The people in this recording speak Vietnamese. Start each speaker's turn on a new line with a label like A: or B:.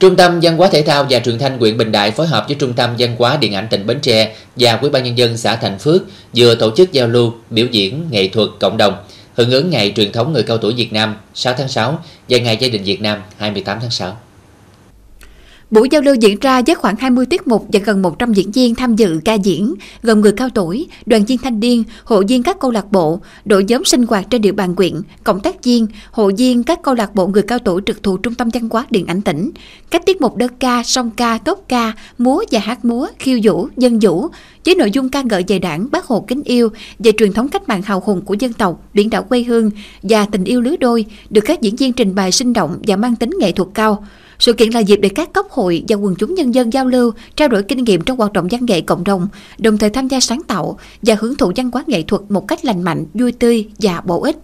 A: Trung tâm Văn hóa Thể thao và Truyền thanh huyện Bình Đại phối hợp với Trung tâm Văn hóa Điện ảnh tỉnh Bến Tre và Ủy ban nhân dân xã Thành Phước vừa tổ chức giao lưu, biểu diễn nghệ thuật cộng đồng, hưởng ứng ngày truyền thống người cao tuổi Việt Nam 6 tháng 6 và ngày gia đình Việt Nam 28 tháng 6.
B: Buổi giao lưu diễn ra với khoảng 20 tiết mục và gần 100 diễn viên tham dự ca diễn, gồm người cao tuổi, đoàn viên thanh niên, hội viên các câu lạc bộ, đội nhóm sinh hoạt trên địa bàn quyện, cộng tác viên, hội viên các câu lạc bộ người cao tuổi trực thuộc Trung tâm văn hóa điện ảnh tỉnh. Các tiết mục đơn ca, song ca, tốt ca, múa và hát múa, khiêu vũ, dân vũ, với nội dung ca ngợi về đảng, bác Hồ kính yêu, về truyền thống cách mạng hào hùng của dân tộc, biển đảo quê hương và tình yêu lứa đôi, được các diễn viên trình bày sinh động và mang tính nghệ thuật cao. Sự kiện là dịp để các cấp hội và quần chúng nhân dân giao lưu, trao đổi kinh nghiệm trong hoạt động văn nghệ cộng đồng, đồng thời tham gia sáng tạo và hưởng thụ văn hóa nghệ thuật một cách lành mạnh, vui tươi và bổ ích.